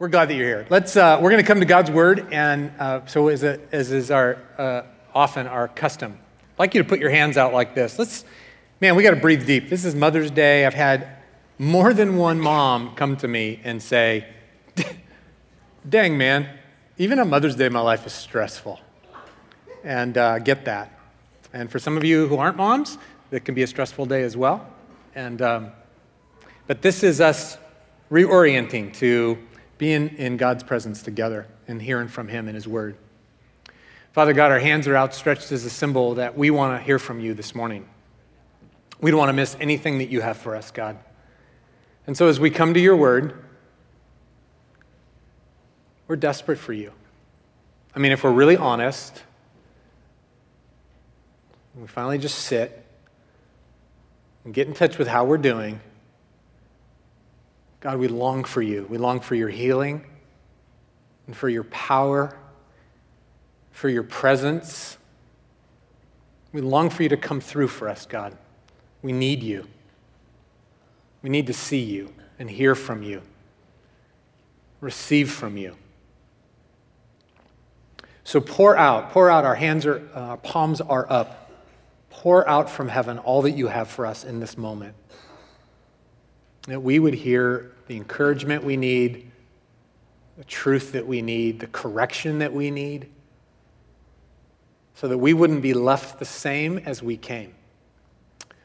We're glad that you're here. Let's. Uh, we're going to come to God's word, and uh, so as, a, as is our uh, often our custom, I'd like you to put your hands out like this. Let's, man, we got to breathe deep. This is Mother's Day. I've had more than one mom come to me and say, "Dang, man, even on Mother's Day, my life is stressful," and uh, get that. And for some of you who aren't moms, that can be a stressful day as well. And um, but this is us reorienting to being in God's presence together and hearing from Him in His Word. Father God, our hands are outstretched as a symbol that we want to hear from you this morning. We don't want to miss anything that you have for us, God. And so as we come to your Word, we're desperate for you. I mean, if we're really honest, we finally just sit and get in touch with how we're doing God, we long for you. We long for your healing and for your power, for your presence. We long for you to come through for us, God. We need you. We need to see you and hear from you, receive from you. So pour out, pour out. Our hands are, uh, our palms are up. Pour out from heaven all that you have for us in this moment that we would hear the encouragement we need, the truth that we need, the correction that we need, so that we wouldn't be left the same as we came.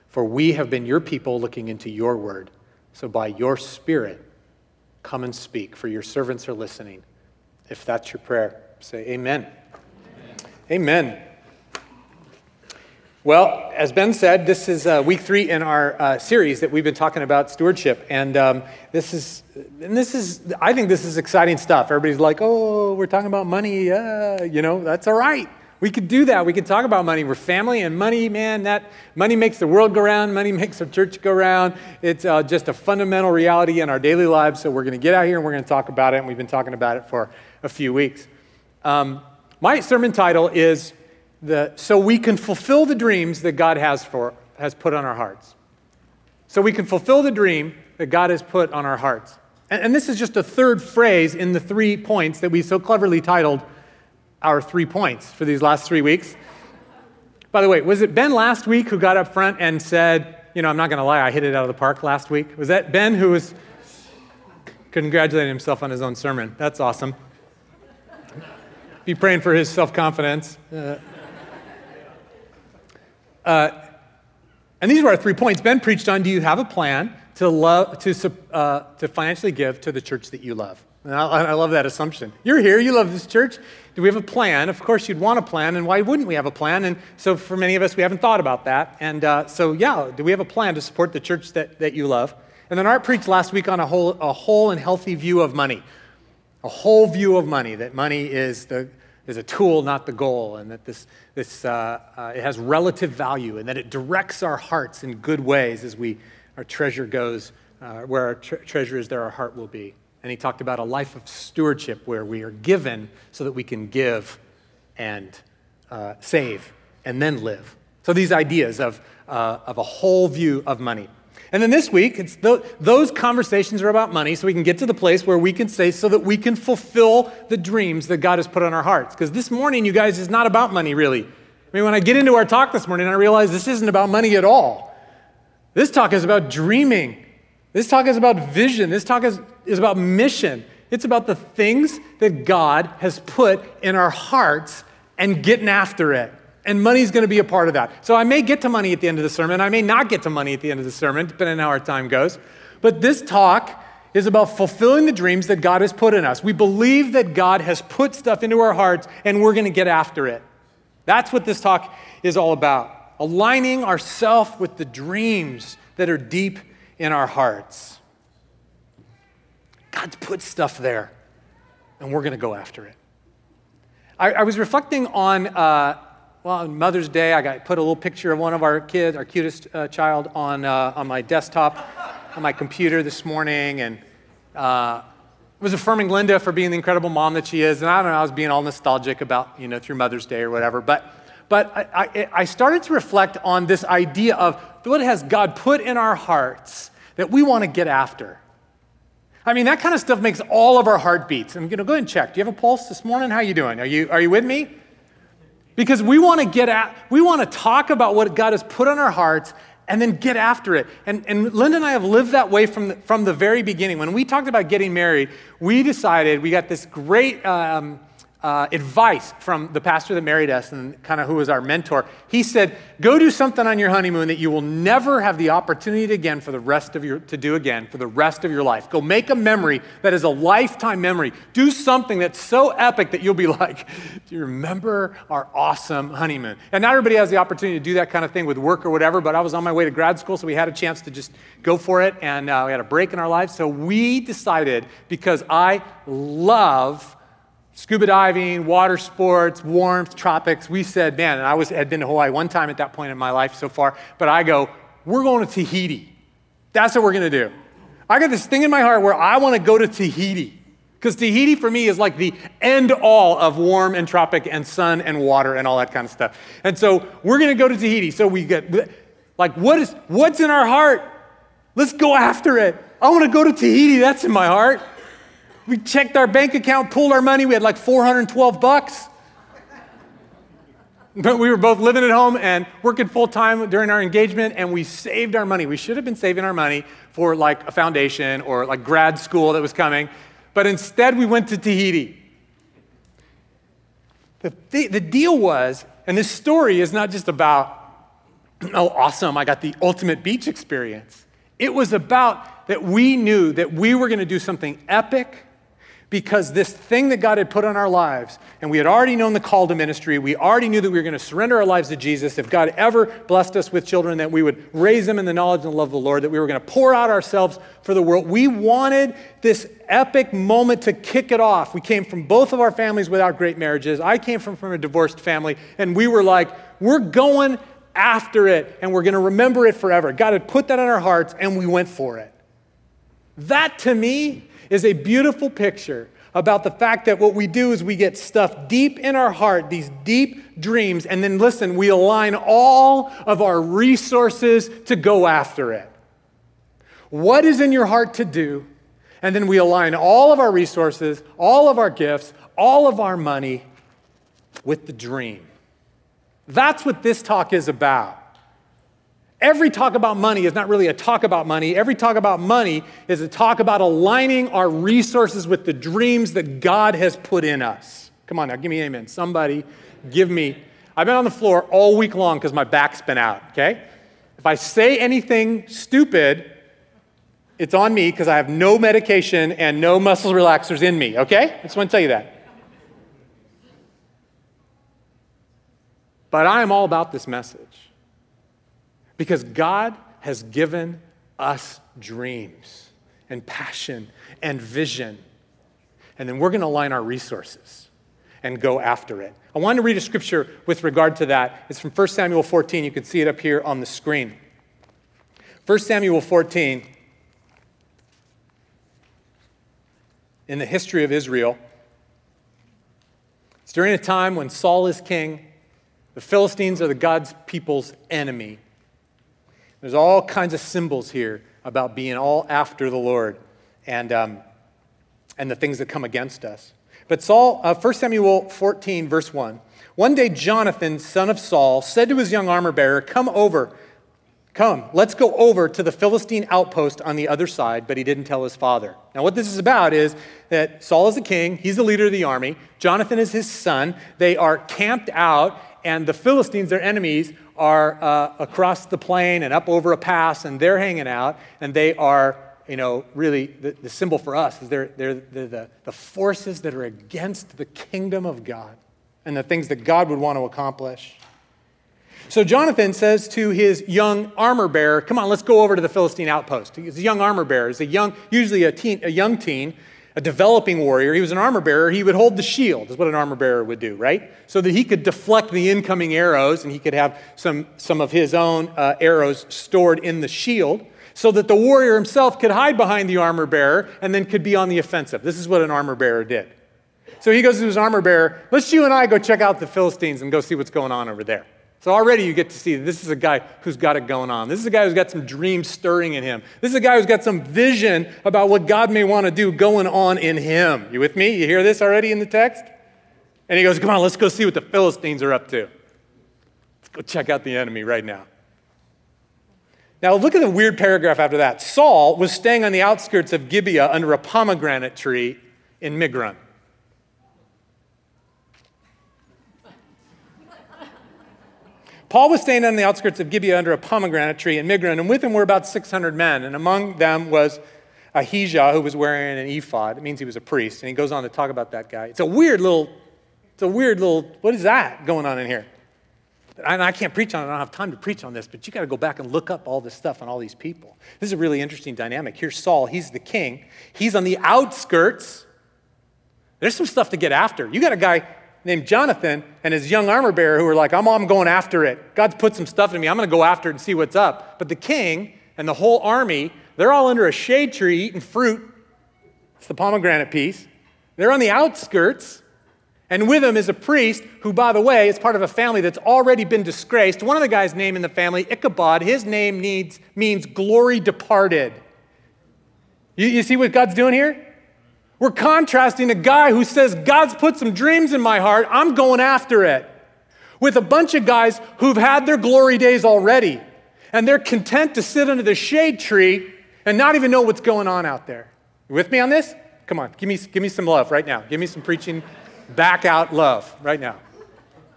For we have been your people looking into your word. So by your spirit, come and speak, for your servants are listening. If that's your prayer, say amen. Amen. amen. Well, as Ben said, this is uh, week three in our uh, series that we've been talking about stewardship, and um, this is, and this is, I think this is exciting stuff. Everybody's like, "Oh, we're talking about money," uh, you know, that's all right. We could do that. We could talk about money. We're family, and money, man, that money makes the world go round. Money makes our church go round. It's uh, just a fundamental reality in our daily lives. So we're going to get out here and we're going to talk about it. And we've been talking about it for a few weeks. Um, my sermon title is the, so we can fulfill the dreams that God has, for, has put on our hearts. So we can fulfill the dream that God has put on our hearts. And, and this is just a third phrase in the three points that we so cleverly titled our three points for these last three weeks. By the way, was it Ben last week who got up front and said, you know, I'm not going to lie, I hit it out of the park last week? Was that Ben who was congratulating himself on his own sermon? That's awesome. Be praying for his self confidence. Uh, uh, and these are our three points. Ben preached on do you have a plan to, love, to, uh, to financially give to the church that you love? And I, I love that assumption. You're here, you love this church. Do we have a plan? Of course, you'd want a plan, and why wouldn't we have a plan? And so, for many of us, we haven't thought about that. And uh, so, yeah, do we have a plan to support the church that, that you love? And then Art preached last week on a whole, a whole and healthy view of money. A whole view of money, that money is the, is a tool, not the goal, and that this, this, uh, uh, it has relative value, and that it directs our hearts in good ways as we, our treasure goes, uh, where our tre- treasure is, there our heart will be. And he talked about a life of stewardship where we are given so that we can give and uh, save and then live. So these ideas of, uh, of a whole view of money. And then this week, it's the, those conversations are about money, so we can get to the place where we can say, so that we can fulfill the dreams that God has put on our hearts. Because this morning, you guys, is not about money, really. I mean, when I get into our talk this morning, I realize this isn't about money at all. This talk is about dreaming. This talk is about vision. This talk is, is about mission. It's about the things that God has put in our hearts and getting after it and money's going to be a part of that. So I may get to money at the end of the sermon. I may not get to money at the end of the sermon, depending on how our time goes. But this talk is about fulfilling the dreams that God has put in us. We believe that God has put stuff into our hearts, and we're going to get after it. That's what this talk is all about aligning ourselves with the dreams that are deep in our hearts. God's put stuff there, and we're going to go after it. I, I was reflecting on uh, well, on Mother's Day, I got put a little picture of one of our kids, our cutest uh, child, on, uh, on my desktop, on my computer this morning, and uh, was affirming Linda for being the incredible mom that she is. And I don't know, I was being all nostalgic about, you know, through Mother's Day or whatever. But, but I, I, I started to reflect on this idea of what has God put in our hearts that we want to get after. I mean, that kind of stuff makes all of our heartbeats. I'm going to go ahead and check. Do you have a pulse this morning? How you doing? Are you, are you with me? Because we want to get at, we want to talk about what God has put on our hearts and then get after it. And, and Linda and I have lived that way from the, from the very beginning. When we talked about getting married, we decided we got this great um, uh, advice from the pastor that married us and kind of who was our mentor. He said, "Go do something on your honeymoon that you will never have the opportunity again for the rest of your to do again for the rest of your life. Go make a memory that is a lifetime memory. Do something that's so epic that you'll be like, do you remember our awesome honeymoon?" And not everybody has the opportunity to do that kind of thing with work or whatever. But I was on my way to grad school, so we had a chance to just go for it, and uh, we had a break in our lives. So we decided because I love scuba diving, water sports, warmth, tropics. We said, man, and I was, had been to Hawaii one time at that point in my life so far, but I go, we're going to Tahiti. That's what we're going to do. I got this thing in my heart where I want to go to Tahiti. Because Tahiti for me is like the end all of warm and tropic and sun and water and all that kind of stuff. And so we're going to go to Tahiti. So we get, like, what is, what's in our heart? Let's go after it. I want to go to Tahiti. That's in my heart. We checked our bank account, pulled our money. We had like 412 bucks. But we were both living at home and working full time during our engagement, and we saved our money. We should have been saving our money for like a foundation or like grad school that was coming, but instead we went to Tahiti. The, th- the deal was, and this story is not just about, oh, awesome, I got the ultimate beach experience. It was about that we knew that we were going to do something epic because this thing that God had put on our lives, and we had already known the call to ministry, we already knew that we were going to surrender our lives to Jesus. If God ever blessed us with children, that we would raise them in the knowledge and love of the Lord, that we were going to pour out ourselves for the world. We wanted this epic moment to kick it off. We came from both of our families without great marriages. I came from, from a divorced family, and we were like, we're going after it, and we're going to remember it forever. God had put that on our hearts, and we went for it. That to me is a beautiful picture about the fact that what we do is we get stuff deep in our heart, these deep dreams, and then listen, we align all of our resources to go after it. What is in your heart to do? And then we align all of our resources, all of our gifts, all of our money with the dream. That's what this talk is about. Every talk about money is not really a talk about money. Every talk about money is a talk about aligning our resources with the dreams that God has put in us. Come on now, give me amen. Somebody give me. I've been on the floor all week long because my back's been out, okay? If I say anything stupid, it's on me because I have no medication and no muscle relaxers in me, okay? I just want to tell you that. But I am all about this message. Because God has given us dreams and passion and vision. And then we're going to align our resources and go after it. I want to read a scripture with regard to that. It's from 1 Samuel 14. You can see it up here on the screen. 1 Samuel 14, in the history of Israel, it's during a time when Saul is king, the Philistines are the God's people's enemy. There's all kinds of symbols here about being all after the Lord and, um, and the things that come against us. But Saul, uh, 1 Samuel 14, verse 1. One day, Jonathan, son of Saul, said to his young armor bearer, Come over, come, let's go over to the Philistine outpost on the other side. But he didn't tell his father. Now, what this is about is that Saul is the king, he's the leader of the army, Jonathan is his son. They are camped out, and the Philistines, their enemies, are uh, across the plain and up over a pass, and they're hanging out, and they are, you know, really the, the symbol for us is they're, they're, they're the, the forces that are against the kingdom of God and the things that God would want to accomplish. So Jonathan says to his young armor bearer, Come on, let's go over to the Philistine outpost. He's a young armor bearer. He's a young, usually a, teen, a young teen a developing warrior, he was an armor bearer, he would hold the shield, is what an armor bearer would do, right? So that he could deflect the incoming arrows and he could have some, some of his own uh, arrows stored in the shield so that the warrior himself could hide behind the armor bearer and then could be on the offensive. This is what an armor bearer did. So he goes to his armor bearer, let's you and I go check out the Philistines and go see what's going on over there. So already you get to see this is a guy who's got it going on. This is a guy who's got some dreams stirring in him. This is a guy who's got some vision about what God may want to do going on in him. You with me? You hear this already in the text? And he goes, Come on, let's go see what the Philistines are up to. Let's go check out the enemy right now. Now, look at the weird paragraph after that. Saul was staying on the outskirts of Gibeah under a pomegranate tree in Migron. Paul was staying on the outskirts of Gibeah under a pomegranate tree in Migron, and with him were about 600 men, and among them was Ahijah, who was wearing an ephod. It means he was a priest, and he goes on to talk about that guy. It's a weird little, it's a weird little, what is that going on in here? And I can't preach on it, I don't have time to preach on this, but you got to go back and look up all this stuff on all these people. This is a really interesting dynamic. Here's Saul, he's the king, he's on the outskirts. There's some stuff to get after. You got a guy named Jonathan and his young armor bearer who are like, I'm, I'm going after it. God's put some stuff in me. I'm going to go after it and see what's up. But the king and the whole army, they're all under a shade tree eating fruit. It's the pomegranate piece. They're on the outskirts. And with them is a priest who, by the way, is part of a family that's already been disgraced. One of the guys' name in the family, Ichabod, his name needs, means glory departed. You, you see what God's doing here? We're contrasting a guy who says, God's put some dreams in my heart, I'm going after it, with a bunch of guys who've had their glory days already. And they're content to sit under the shade tree and not even know what's going on out there. You with me on this? Come on, give me, give me some love right now. Give me some preaching, back out love right now.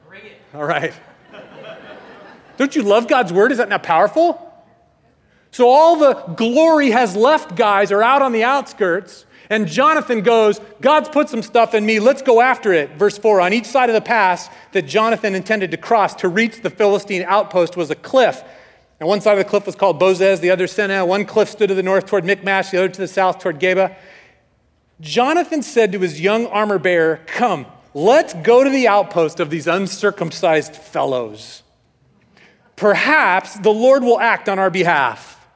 Bring it. All right. Don't you love God's word? Is that not powerful? So all the glory has left guys are out on the outskirts and Jonathan goes, God's put some stuff in me, let's go after it. Verse 4 On each side of the pass that Jonathan intended to cross to reach the Philistine outpost was a cliff. And one side of the cliff was called Bozez, the other Seneh. One cliff stood to the north toward Michmash, the other to the south toward Geba. Jonathan said to his young armor bearer, Come, let's go to the outpost of these uncircumcised fellows. Perhaps the Lord will act on our behalf.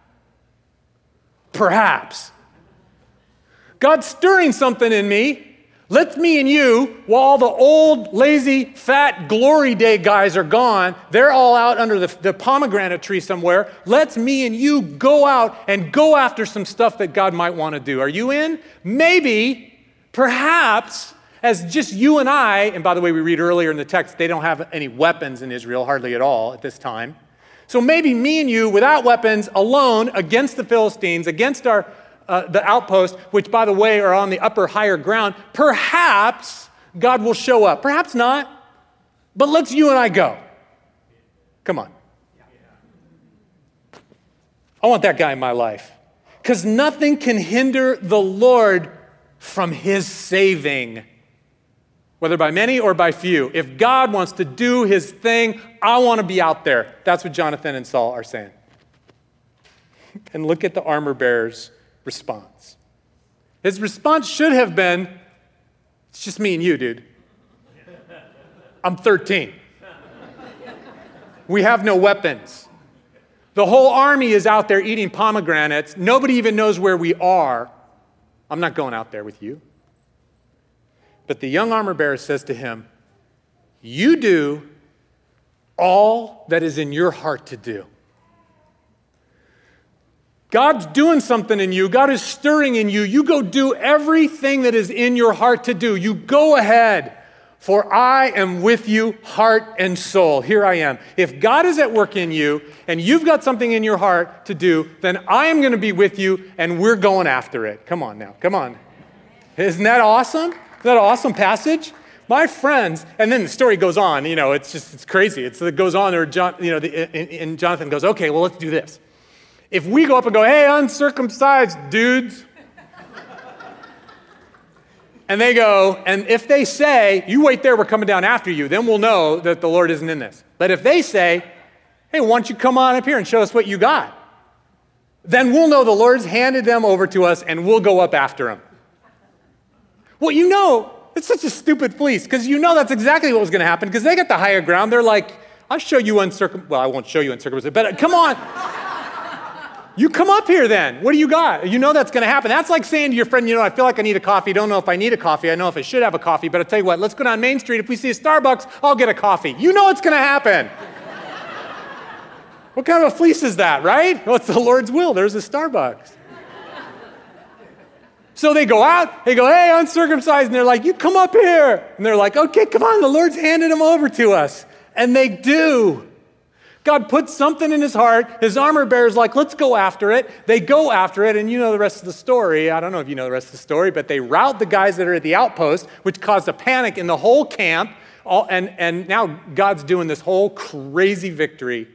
Perhaps. God's stirring something in me. Let me and you, while the old, lazy, fat, glory day guys are gone, they're all out under the, the, pomegranate tree somewhere. Let's me and you go out and go after some stuff that God might want to do. Are you in? Maybe, perhaps, as just you and I, and by the way, we read earlier in the text, they don't have any weapons in Israel, hardly at all at this time. So maybe me and you, without weapons, alone against the Philistines, against our uh, the outposts, which, by the way, are on the upper, higher ground, perhaps God will show up. Perhaps not. But let's you and I go. Come on. I want that guy in my life. Because nothing can hinder the Lord from his saving, whether by many or by few. If God wants to do his thing, I want to be out there. That's what Jonathan and Saul are saying. And look at the armor bearers response. His response should have been, It's just me and you, dude. I'm 13. We have no weapons. The whole army is out there eating pomegranates. Nobody even knows where we are. I'm not going out there with you. But the young armor bearer says to him, You do all that is in your heart to do. God's doing something in you. God is stirring in you. You go do everything that is in your heart to do. You go ahead, for I am with you, heart and soul. Here I am. If God is at work in you and you've got something in your heart to do, then I am going to be with you and we're going after it. Come on now. Come on. Isn't that awesome? Isn't that awesome passage? My friends, and then the story goes on. You know, it's just it's crazy. It's, it goes on. Or John, you know, the, and, and Jonathan goes, "Okay, well, let's do this." If we go up and go, hey, uncircumcised dudes, and they go, and if they say, you wait there, we're coming down after you, then we'll know that the Lord isn't in this. But if they say, hey, why don't you come on up here and show us what you got? Then we'll know the Lord's handed them over to us and we'll go up after them. Well, you know, it's such a stupid fleece because you know that's exactly what was going to happen because they got the higher ground. They're like, I'll show you uncircumcised. Well, I won't show you uncircumcised, but uh, come on. You come up here then. What do you got? You know that's going to happen. That's like saying to your friend, you know, I feel like I need a coffee. Don't know if I need a coffee. I know if I should have a coffee, but I'll tell you what, let's go down Main Street. If we see a Starbucks, I'll get a coffee. You know it's going to happen. What kind of a fleece is that, right? Well, it's the Lord's will. There's a Starbucks. So they go out, they go, hey, uncircumcised, and they're like, you come up here. And they're like, okay, come on, the Lord's handed them over to us. And they do. God puts something in his heart. His armor bearer's like, let's go after it. They go after it, and you know the rest of the story. I don't know if you know the rest of the story, but they rout the guys that are at the outpost, which caused a panic in the whole camp. All, and, and now God's doing this whole crazy victory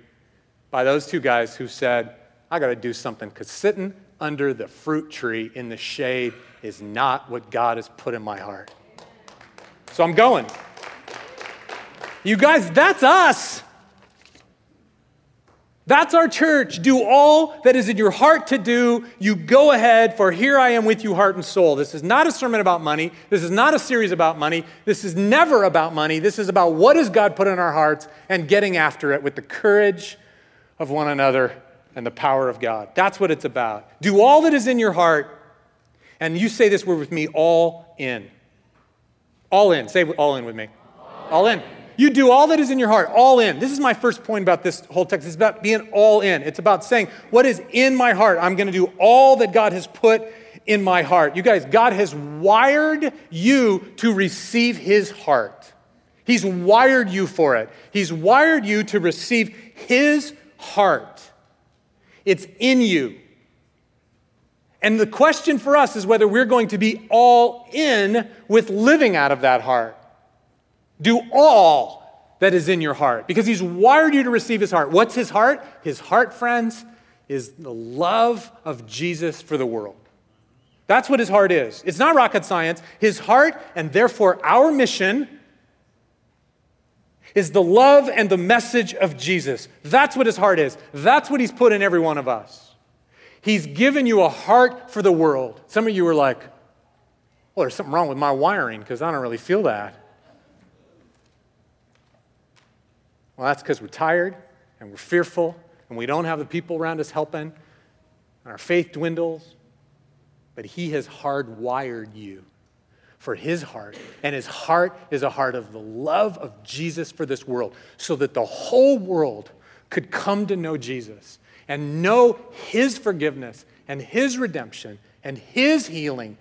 by those two guys who said, I got to do something because sitting under the fruit tree in the shade is not what God has put in my heart. So I'm going. You guys, that's us. That's our church. Do all that is in your heart to do. You go ahead, for here I am with you, heart and soul. This is not a sermon about money. This is not a series about money. This is never about money. This is about what has God put in our hearts and getting after it with the courage of one another and the power of God. That's what it's about. Do all that is in your heart. And you say this word with me all in. All in. Say all in with me. All in. You do all that is in your heart, all in. This is my first point about this whole text. It's about being all in. It's about saying, what is in my heart? I'm going to do all that God has put in my heart. You guys, God has wired you to receive His heart. He's wired you for it. He's wired you to receive His heart. It's in you. And the question for us is whether we're going to be all in with living out of that heart. Do all that is in your heart because he's wired you to receive his heart. What's his heart? His heart, friends, is the love of Jesus for the world. That's what his heart is. It's not rocket science. His heart, and therefore our mission, is the love and the message of Jesus. That's what his heart is. That's what he's put in every one of us. He's given you a heart for the world. Some of you are like, well, there's something wrong with my wiring because I don't really feel that. Well, that's because we're tired and we're fearful and we don't have the people around us helping and our faith dwindles. But He has hardwired you for His heart. And His heart is a heart of the love of Jesus for this world so that the whole world could come to know Jesus and know His forgiveness and His redemption and His healing,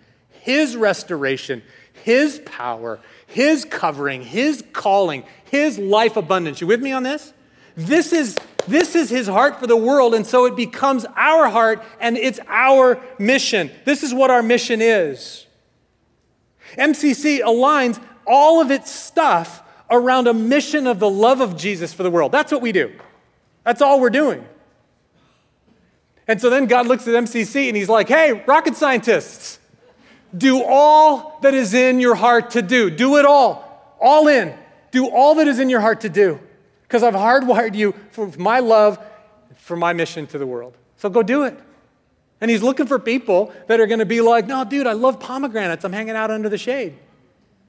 His restoration, His power, His covering, His calling, His life abundance. You with me on this? This is, this is His heart for the world, and so it becomes our heart and it's our mission. This is what our mission is. MCC aligns all of its stuff around a mission of the love of Jesus for the world. That's what we do. That's all we're doing. And so then God looks at MCC and he's like, hey, rocket scientists, do all that is in your heart to do. Do it all, all in. Do all that is in your heart to do. Because I've hardwired you for my love, for my mission to the world. So go do it. And he's looking for people that are going to be like, no, dude, I love pomegranates. I'm hanging out under the shade.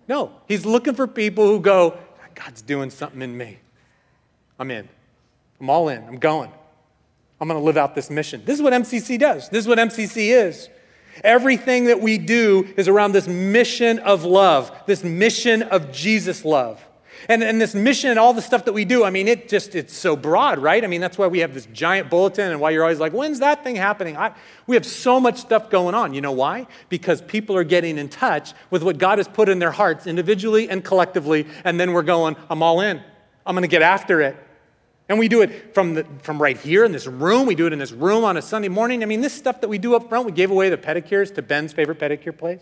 No, he's looking for people who go, God's doing something in me. I'm in. I'm all in. I'm going. I'm going to live out this mission. This is what MCC does. This is what MCC is. Everything that we do is around this mission of love, this mission of Jesus love. And, and this mission and all the stuff that we do, I mean, it just, it's so broad, right? I mean, that's why we have this giant bulletin and why you're always like, when's that thing happening? I, we have so much stuff going on. You know why? Because people are getting in touch with what God has put in their hearts individually and collectively, and then we're going, I'm all in. I'm going to get after it. And we do it from, the, from right here in this room. We do it in this room on a Sunday morning. I mean, this stuff that we do up front, we gave away the pedicures to Ben's favorite pedicure place.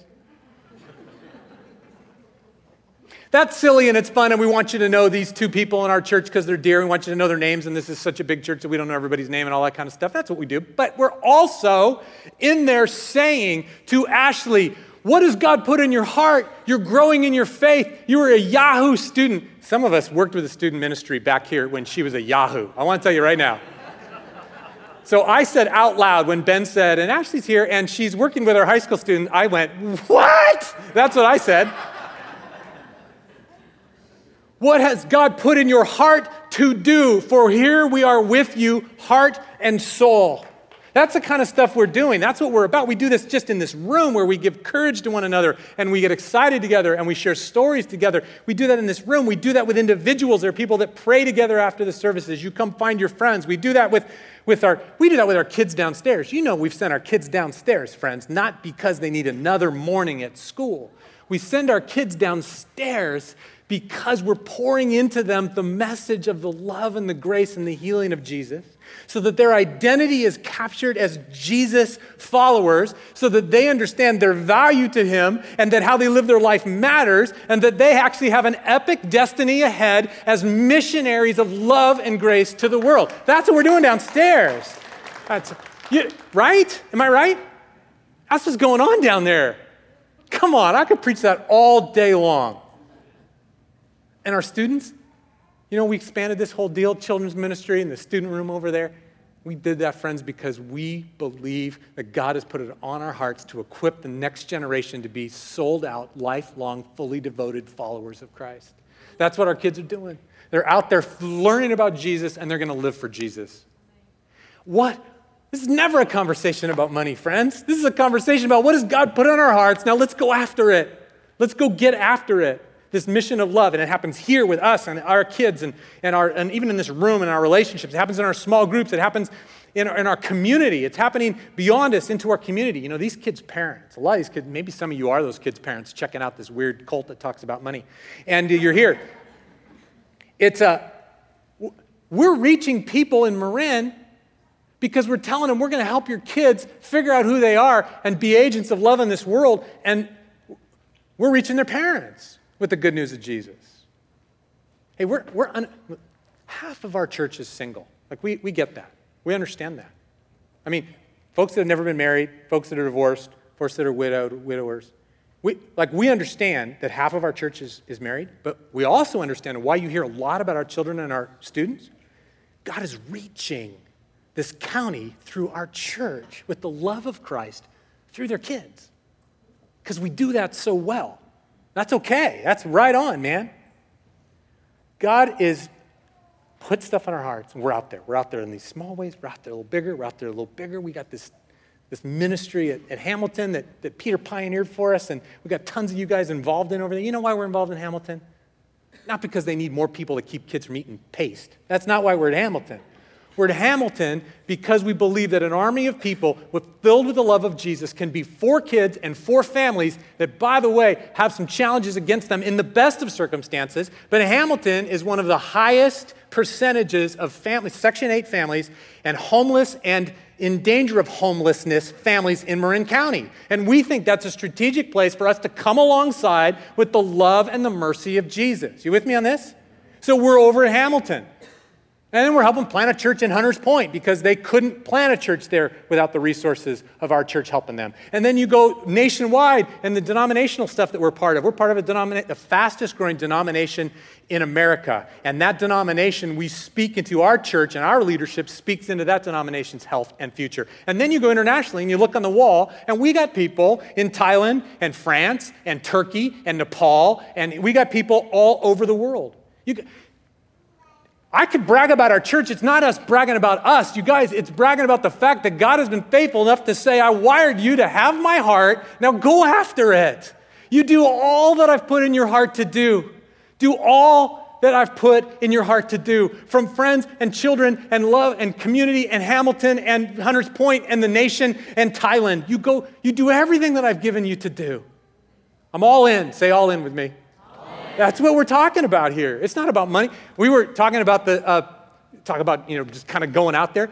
That's silly and it's fun, and we want you to know these two people in our church because they're dear. We want you to know their names, and this is such a big church that we don't know everybody's name and all that kind of stuff. That's what we do. But we're also in there saying to Ashley, what has God put in your heart? You're growing in your faith. You were a Yahoo student. Some of us worked with a student ministry back here when she was a Yahoo. I want to tell you right now. So I said out loud when Ben said, and Ashley's here and she's working with our high school student, I went, What? That's what I said. What has God put in your heart to do? For here we are with you, heart and soul That's the kind of stuff we're doing. That's what we're about. We do this just in this room where we give courage to one another and we get excited together and we share stories together. We do that in this room. We do that with individuals. There are people that pray together after the services. You come find your friends. We do that with, with our we do that with our kids downstairs. You know we've sent our kids downstairs, friends, not because they need another morning at school. We send our kids downstairs because we're pouring into them the message of the love and the grace and the healing of Jesus, so that their identity is captured as Jesus followers, so that they understand their value to Him and that how they live their life matters, and that they actually have an epic destiny ahead as missionaries of love and grace to the world. That's what we're doing downstairs. That's, you, right? Am I right? That's what's going on down there. Come on, I could preach that all day long. And our students, you know, we expanded this whole deal, children's ministry and the student room over there. We did that, friends, because we believe that God has put it on our hearts to equip the next generation to be sold out, lifelong, fully devoted followers of Christ. That's what our kids are doing. They're out there learning about Jesus and they're going to live for Jesus. What? This is never a conversation about money, friends. This is a conversation about what has God put on our hearts. Now let's go after it. Let's go get after it this mission of love, and it happens here with us and our kids, and, and, our, and even in this room in our relationships. It happens in our small groups. It happens in our, in our community. It's happening beyond us into our community. You know, these kids' parents, a lot of these kids, maybe some of you are those kids' parents checking out this weird cult that talks about money, and you're here. It's a, we're reaching people in Marin because we're telling them we're going to help your kids figure out who they are and be agents of love in this world, and we're reaching their parents with the good news of Jesus. Hey, we're, we're un- half of our church is single. Like, we, we get that. We understand that. I mean, folks that have never been married, folks that are divorced, folks that are widowed, widowers. We, like, we understand that half of our church is, is married, but we also understand why you hear a lot about our children and our students. God is reaching this county through our church with the love of Christ through their kids. Because we do that so well. That's okay. That's right on, man. God is put stuff in our hearts, and we're out there. We're out there in these small ways. We're out there a little bigger. We're out there a little bigger. We got this, this ministry at, at Hamilton that, that Peter pioneered for us, and we got tons of you guys involved in over there. You know why we're involved in Hamilton? Not because they need more people to keep kids from eating paste. That's not why we're at Hamilton. We're at Hamilton because we believe that an army of people with, filled with the love of Jesus can be four kids and four families that, by the way, have some challenges against them in the best of circumstances. But Hamilton is one of the highest percentages of families, Section 8 families, and homeless and in danger of homelessness families in Marin County. And we think that's a strategic place for us to come alongside with the love and the mercy of Jesus. You with me on this? So we're over at Hamilton. And then we're helping plant a church in Hunters Point because they couldn't plant a church there without the resources of our church helping them. And then you go nationwide and the denominational stuff that we're part of. We're part of a denomina- the fastest growing denomination in America. And that denomination, we speak into our church, and our leadership speaks into that denomination's health and future. And then you go internationally and you look on the wall, and we got people in Thailand and France and Turkey and Nepal, and we got people all over the world. You, I could brag about our church. It's not us bragging about us. You guys, it's bragging about the fact that God has been faithful enough to say, I wired you to have my heart. Now go after it. You do all that I've put in your heart to do. Do all that I've put in your heart to do. From friends and children and love and community and Hamilton and Hunters Point and the nation and Thailand. You go, you do everything that I've given you to do. I'm all in. Say all in with me. That's what we're talking about here. It's not about money. We were talking about the, uh, talk about, you know, just kind of going out there.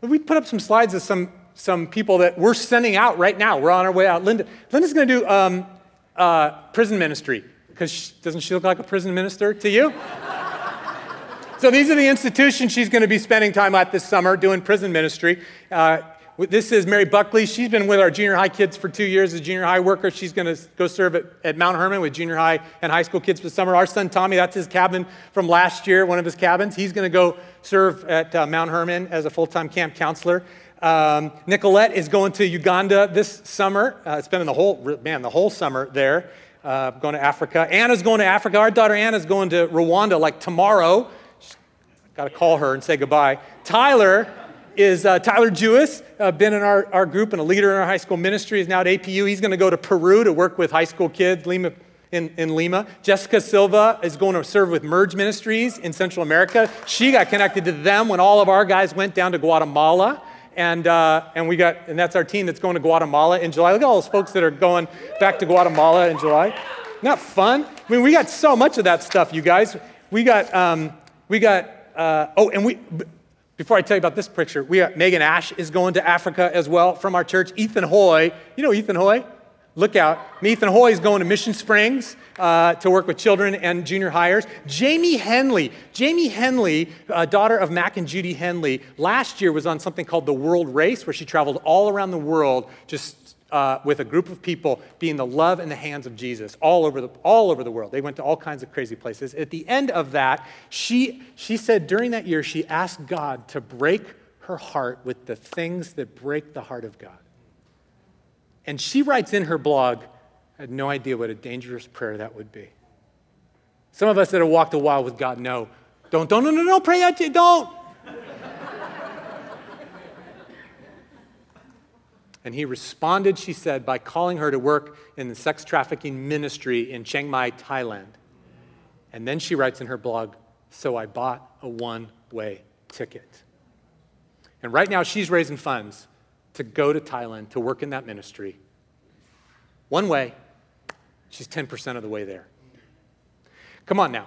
We put up some slides of some, some people that we're sending out right now. We're on our way out. Linda, Linda's going to do um, uh, prison ministry because doesn't she look like a prison minister to you? so these are the institutions she's going to be spending time at this summer doing prison ministry. Uh, this is Mary Buckley. She's been with our junior high kids for two years as a junior high worker. She's going to go serve at, at Mount Hermon with junior high and high school kids the summer. Our son Tommy, that's his cabin from last year, one of his cabins. He's going to go serve at uh, Mount Hermon as a full time camp counselor. Um, Nicolette is going to Uganda this summer, uh, spending the whole, man, the whole summer there, uh, going to Africa. Anna's going to Africa. Our daughter Anna's going to Rwanda like tomorrow. Got to call her and say goodbye. Tyler is uh, Tyler Jewis, uh, been in our, our group and a leader in our high school ministry, is now at APU. He's going to go to Peru to work with high school kids Lima, in, in Lima. Jessica Silva is going to serve with Merge Ministries in Central America. She got connected to them when all of our guys went down to Guatemala. And, uh, and we got, and that's our team that's going to Guatemala in July. Look at all those folks that are going back to Guatemala in July. Not fun? I mean, we got so much of that stuff, you guys. We got, um, we got, uh, oh, and we, before I tell you about this picture, we got Megan Ash is going to Africa as well from our church. Ethan Hoy, you know Ethan Hoy? Look out. Ethan Hoy is going to Mission Springs uh, to work with children and junior hires. Jamie Henley. Jamie Henley, uh, daughter of Mac and Judy Henley, last year was on something called the World Race, where she traveled all around the world just uh, with a group of people being the love in the hands of Jesus all over, the, all over the world. They went to all kinds of crazy places. At the end of that, she, she said during that year, she asked God to break her heart with the things that break the heart of God. And she writes in her blog, I had no idea what a dangerous prayer that would be. Some of us that have walked a while with God know, don't, don't, no, no, no, pray out, don't. And he responded, she said, by calling her to work in the sex trafficking ministry in Chiang Mai, Thailand. And then she writes in her blog, So I bought a one way ticket. And right now she's raising funds to go to Thailand to work in that ministry. One way, she's 10% of the way there. Come on now.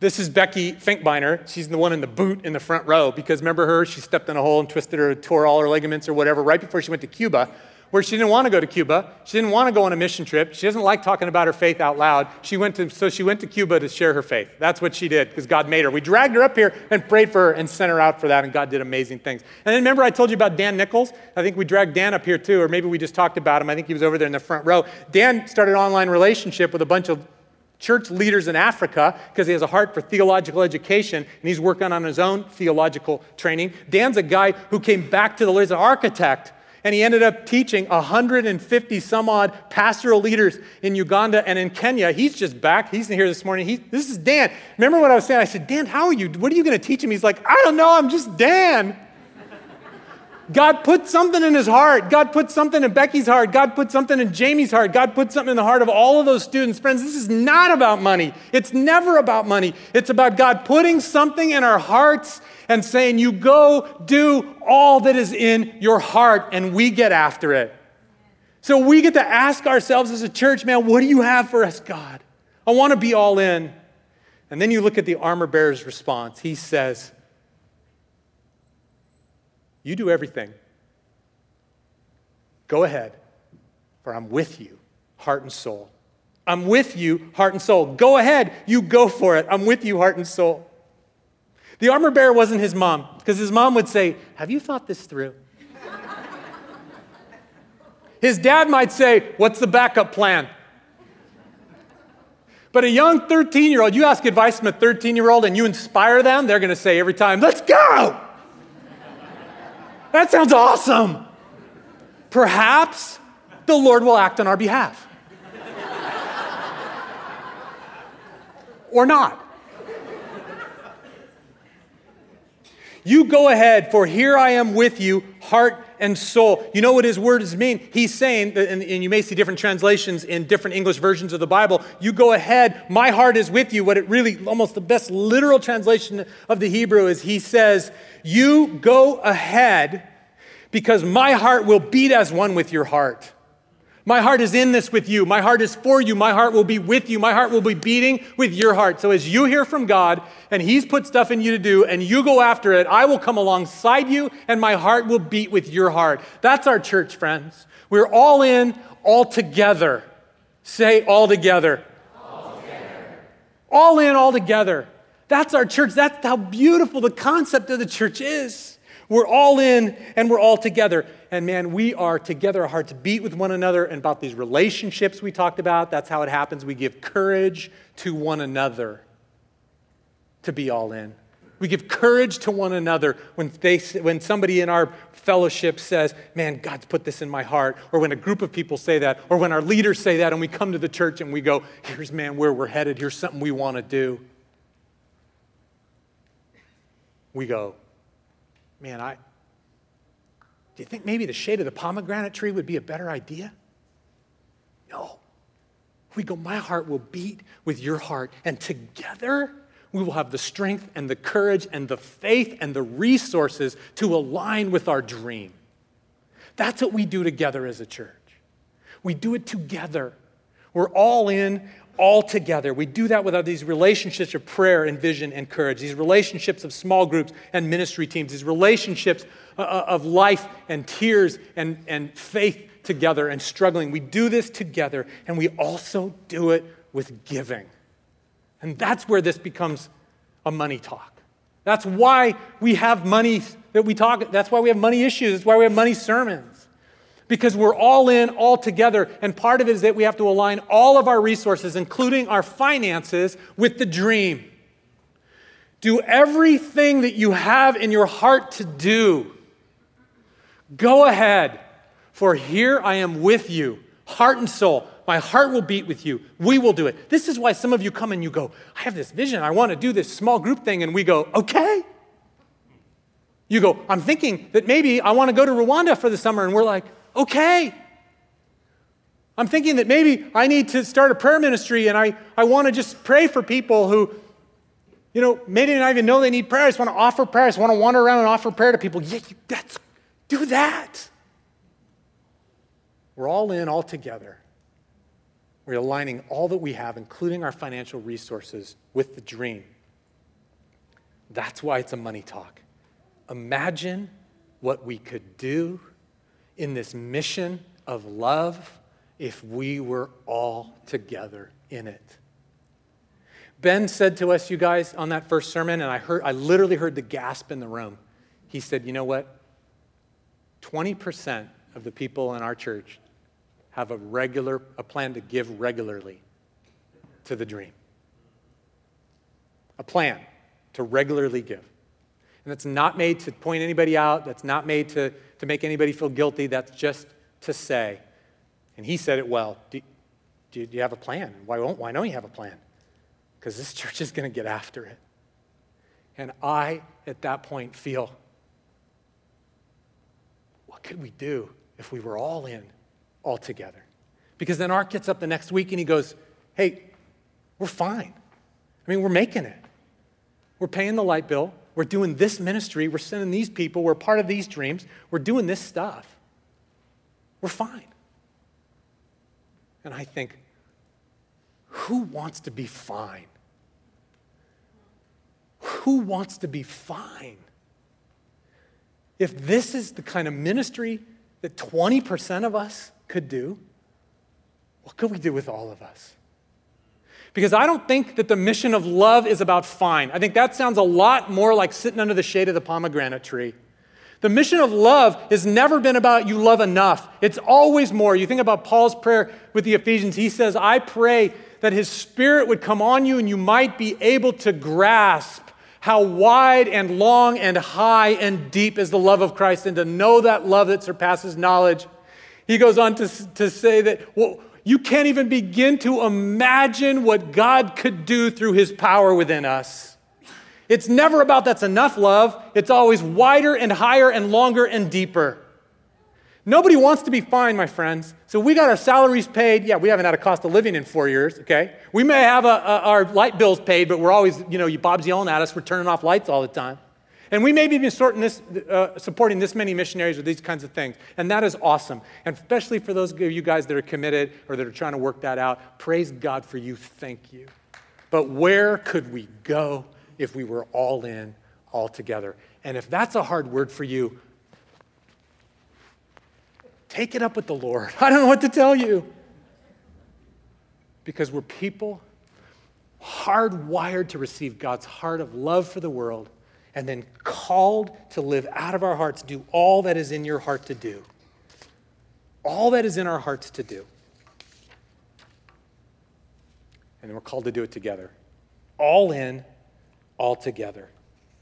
This is Becky Finkbeiner. She's the one in the boot in the front row because remember her? She stepped in a hole and twisted her, tore all her ligaments or whatever right before she went to Cuba, where she didn't want to go to Cuba. She didn't want to go on a mission trip. She doesn't like talking about her faith out loud. She went to, so she went to Cuba to share her faith. That's what she did because God made her. We dragged her up here and prayed for her and sent her out for that, and God did amazing things. And then remember I told you about Dan Nichols? I think we dragged Dan up here too, or maybe we just talked about him. I think he was over there in the front row. Dan started an online relationship with a bunch of church leaders in Africa because he has a heart for theological education and he's working on his own theological training. Dan's a guy who came back to the Lord as an architect and he ended up teaching 150 some odd pastoral leaders in Uganda and in Kenya. He's just back. He's here this morning. He, this is Dan. Remember what I was saying? I said, Dan, how are you? What are you going to teach him? He's like, I don't know. I'm just Dan. God put something in his heart. God put something in Becky's heart. God put something in Jamie's heart. God put something in the heart of all of those students. Friends, this is not about money. It's never about money. It's about God putting something in our hearts and saying, You go do all that is in your heart, and we get after it. So we get to ask ourselves as a church, man, what do you have for us, God? I want to be all in. And then you look at the armor bearer's response. He says, you do everything. Go ahead, for I'm with you, heart and soul. I'm with you, heart and soul. Go ahead, you go for it. I'm with you, heart and soul. The armor bearer wasn't his mom, because his mom would say, Have you thought this through? his dad might say, What's the backup plan? But a young 13 year old, you ask advice from a 13 year old and you inspire them, they're going to say every time, Let's go! That sounds awesome. Perhaps the Lord will act on our behalf. or not. You go ahead, for here I am with you, heart and soul. You know what his words mean? He's saying, and, you may see different translations in different English versions of the Bible. You go ahead, my heart is with you. What it really, almost the best literal translation of the Hebrew is he says, You go ahead because my heart will beat as one with your heart. My heart is in this with you. My heart is for you. My heart will be with you. My heart will be beating with your heart. So as you hear from God and He's put stuff in you to do and you go after it, I will come alongside you and my heart will beat with your heart. That's our church, friends. We're all in, all together. Say all together. All, in, all together. That's our church. That's how beautiful the concept of the church is. We're all in and we're all together. And man, we are together, our hearts beat with one another and about these relationships we talked about. That's how it happens. We give courage to one another to be all in. We give courage to one another when, they, when somebody in our fellowship says, Man, God's put this in my heart. Or when a group of people say that. Or when our leaders say that and we come to the church and we go, Here's, man, where we're headed. Here's something we want to do. We go, man, I, Do you think maybe the shade of the pomegranate tree would be a better idea? No. We go, my heart will beat with your heart, and together we will have the strength and the courage and the faith and the resources to align with our dream. That's what we do together as a church. We do it together. We're all in, all together. We do that with these relationships of prayer and vision and courage, these relationships of small groups and ministry teams, these relationships uh, uh, of life and tears and, and faith together and struggling. We do this together, and we also do it with giving. And that's where this becomes a money talk. That's why we have money that we talk, that's why we have money issues, that's why we have money sermons. Because we're all in, all together, and part of it is that we have to align all of our resources, including our finances, with the dream. Do everything that you have in your heart to do. Go ahead, for here I am with you, heart and soul. My heart will beat with you. We will do it. This is why some of you come and you go, I have this vision. I want to do this small group thing. And we go, okay. You go, I'm thinking that maybe I want to go to Rwanda for the summer. And we're like, okay. I'm thinking that maybe I need to start a prayer ministry and I, I want to just pray for people who, you know, maybe not even know they need prayer. I just want to offer prayer. I just want to wander around and offer prayer to people. Yeah, you, that's, do that. We're all in, all together. We're aligning all that we have, including our financial resources, with the dream. That's why it's a money talk. Imagine what we could do in this mission of love if we were all together in it. Ben said to us, you guys, on that first sermon, and I heard I literally heard the gasp in the room. He said, you know what? 20% of the people in our church have a regular, a plan to give regularly to the dream. A plan to regularly give. And that's not made to point anybody out, that's not made to, to make anybody feel guilty, that's just to say. And he said it well. Do, do, do you have a plan? Why, won't, why don't you have a plan? Because this church is going to get after it. And I, at that point, feel what could we do if we were all in? all together? Because then Art gets up the next week and he goes, Hey, we're fine. I mean, we're making it. We're paying the light bill. We're doing this ministry. We're sending these people. We're part of these dreams. We're doing this stuff. We're fine. And I think, who wants to be fine? Who wants to be fine? If this is the kind of ministry that 20% of us could do, what could we do with all of us? Because I don't think that the mission of love is about fine. I think that sounds a lot more like sitting under the shade of the pomegranate tree. The mission of love has never been about you love enough. It's always more. You think about Paul's prayer with the Ephesians. He says, I pray that his spirit would come on you and you might be able to grasp how wide and long and high and deep is the love of Christ and to know that love that surpasses knowledge he goes on to, to say that, well, you can't even begin to imagine what God could do through his power within us. It's never about that's enough love, it's always wider and higher and longer and deeper. Nobody wants to be fine, my friends. So we got our salaries paid. Yeah, we haven't had a cost of living in four years, okay? We may have a, a, our light bills paid, but we're always, you know, Bob's yelling at us, we're turning off lights all the time. And we may be this, uh, supporting this many missionaries or these kinds of things. And that is awesome. And especially for those of you guys that are committed or that are trying to work that out, praise God for you. Thank you. But where could we go if we were all in, all together? And if that's a hard word for you, take it up with the Lord. I don't know what to tell you. Because we're people hardwired to receive God's heart of love for the world and then called to live out of our hearts, do all that is in your heart to do. All that is in our hearts to do. And then we're called to do it together. All in, all together.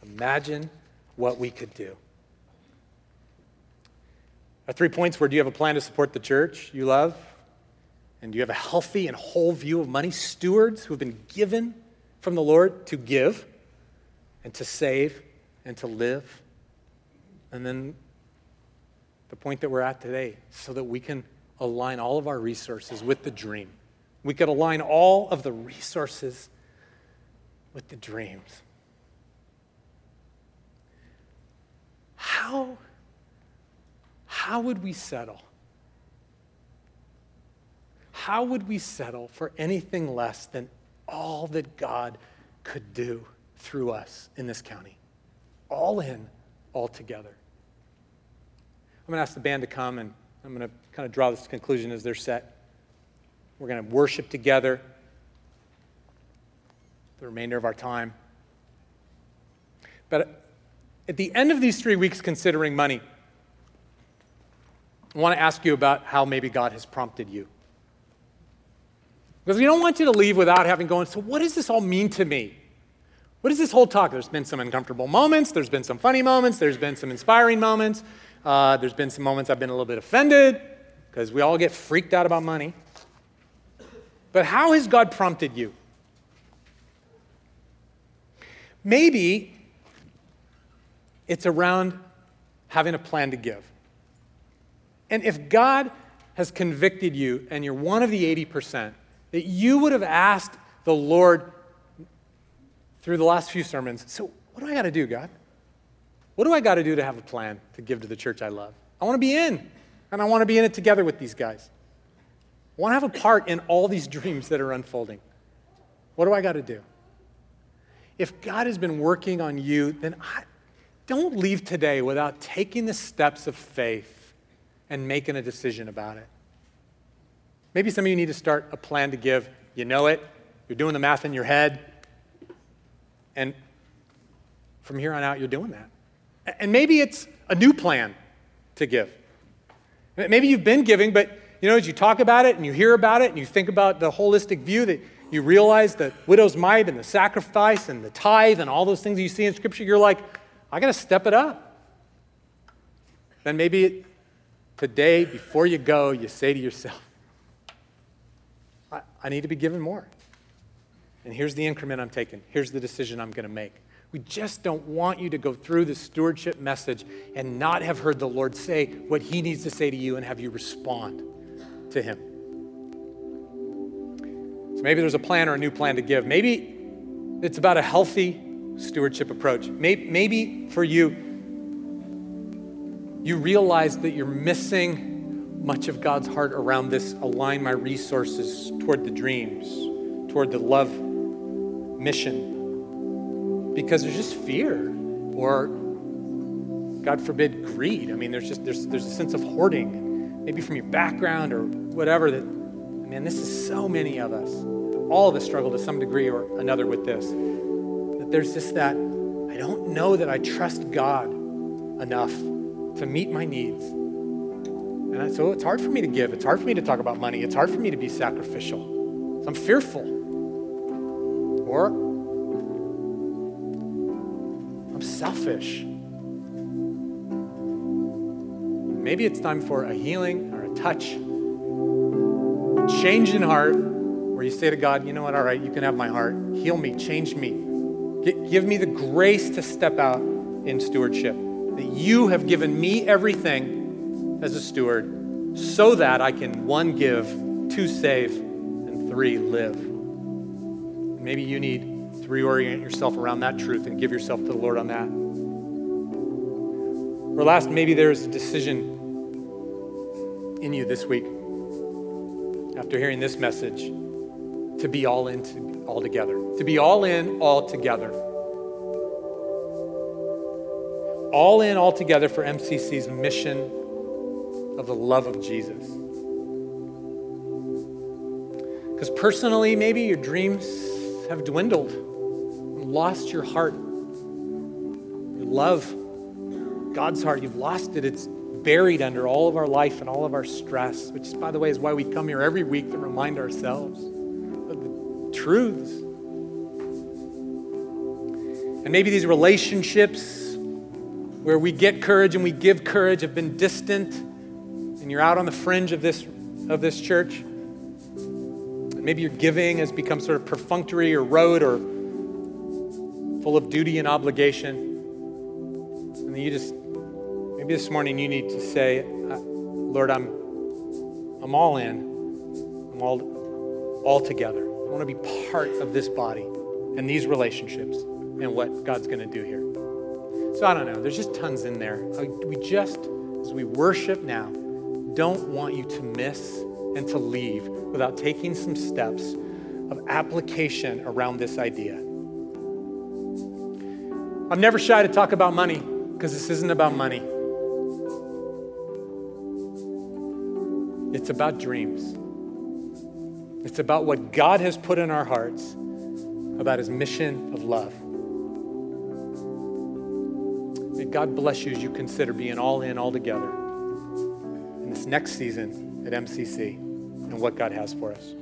Imagine what we could do. Our three points were do you have a plan to support the church you love? And do you have a healthy and whole view of money? Stewards who have been given from the Lord to give and to save and to live. And then the point that we're at today, so that we can align all of our resources with the dream. We could align all of the resources with the dreams. How, how would we settle? How would we settle for anything less than all that God could do through us in this county? All in, all together. I'm going to ask the band to come and I'm going to kind of draw this conclusion as they're set. We're going to worship together the remainder of our time. But at the end of these three weeks considering money, I want to ask you about how maybe God has prompted you. Because we don't want you to leave without having gone, so what does this all mean to me? What is this whole talk? There's been some uncomfortable moments, there's been some funny moments, there's been some inspiring moments, uh, there's been some moments I've been a little bit offended because we all get freaked out about money. But how has God prompted you? Maybe it's around having a plan to give. And if God has convicted you and you're one of the 80%, that you would have asked the Lord through the last few sermons, so what do I got to do, God? What do I got to do to have a plan to give to the church I love? I want to be in, and I want to be in it together with these guys. I want to have a part in all these dreams that are unfolding. What do I got to do? If God has been working on you, then I, don't leave today without taking the steps of faith and making a decision about it. Maybe some of you need to start a plan to give. You know it, you're doing the math in your head, and from here on out, you're doing that. And maybe it's a new plan to give. Maybe you've been giving, but you know, as you talk about it and you hear about it and you think about the holistic view that you realize the widow's mite and the sacrifice and the tithe and all those things you see in Scripture, you're like, I got to step it up. Then maybe today, before you go, you say to yourself, I, I need to be given more. And here's the increment I'm taking. Here's the decision I'm going to make. We just don't want you to go through the stewardship message and not have heard the Lord say what He needs to say to you and have you respond to Him. So maybe there's a plan or a new plan to give. Maybe it's about a healthy stewardship approach. Maybe, for you, you realize that you're missing much of God's heart around this align my resources toward the dreams, toward the love mission, because there's just fear or, God forbid, greed. I mean, there's just there's, there's a sense of hoarding, maybe from your background or whatever that Man, this is so many of us. All of us struggle to some degree or another with this. That there's just that, I don't know that I trust God enough to meet my needs. And so it's hard for me to give. It's hard for me to talk about money. It's hard for me to be sacrificial. So I'm fearful. Or I'm selfish. Maybe it's time for a healing or a touch a change in heart where you say to God, you know what, all right, you can have my heart. Heal me, change me. give me the grace to step out in stewardship. That you have given me everything as a steward so that I can, one, give, two, save, and three, live. Maybe you need to reorient yourself around that truth and give yourself to the Lord on that. Or last, maybe there's a decision in you this week after hearing this message to be all in to, all together. To be all in all together. All in all together for MCC's mission of the love of Jesus. Because personally, maybe your dreams have dwindled, lost your heart, your love, God's heart. You've lost it. It's buried under all of our life and all of our stress, which, by the way, is why we come here every week to remind ourselves of the truths. And maybe these relationships where we get courage and we give courage have been distant, and you're out on the fringe of this, of this church. Maybe your giving has become sort of perfunctory or rote or full of duty and obligation. And then you just Maybe this morning you need to say, Lord, I'm, I'm all in. I'm all, all together. I want to be part of this body and these relationships and what God's going to do here. So I don't know. There's just tons in there. We just, as we worship now, don't want you to miss and to leave without taking some steps of application around this idea. I'm never shy to talk about money because this isn't about money. It's about dreams. It's about what God has put in our hearts about his mission of love. May God bless you as you consider being all in, all together in this next season at MCC and what God has for us.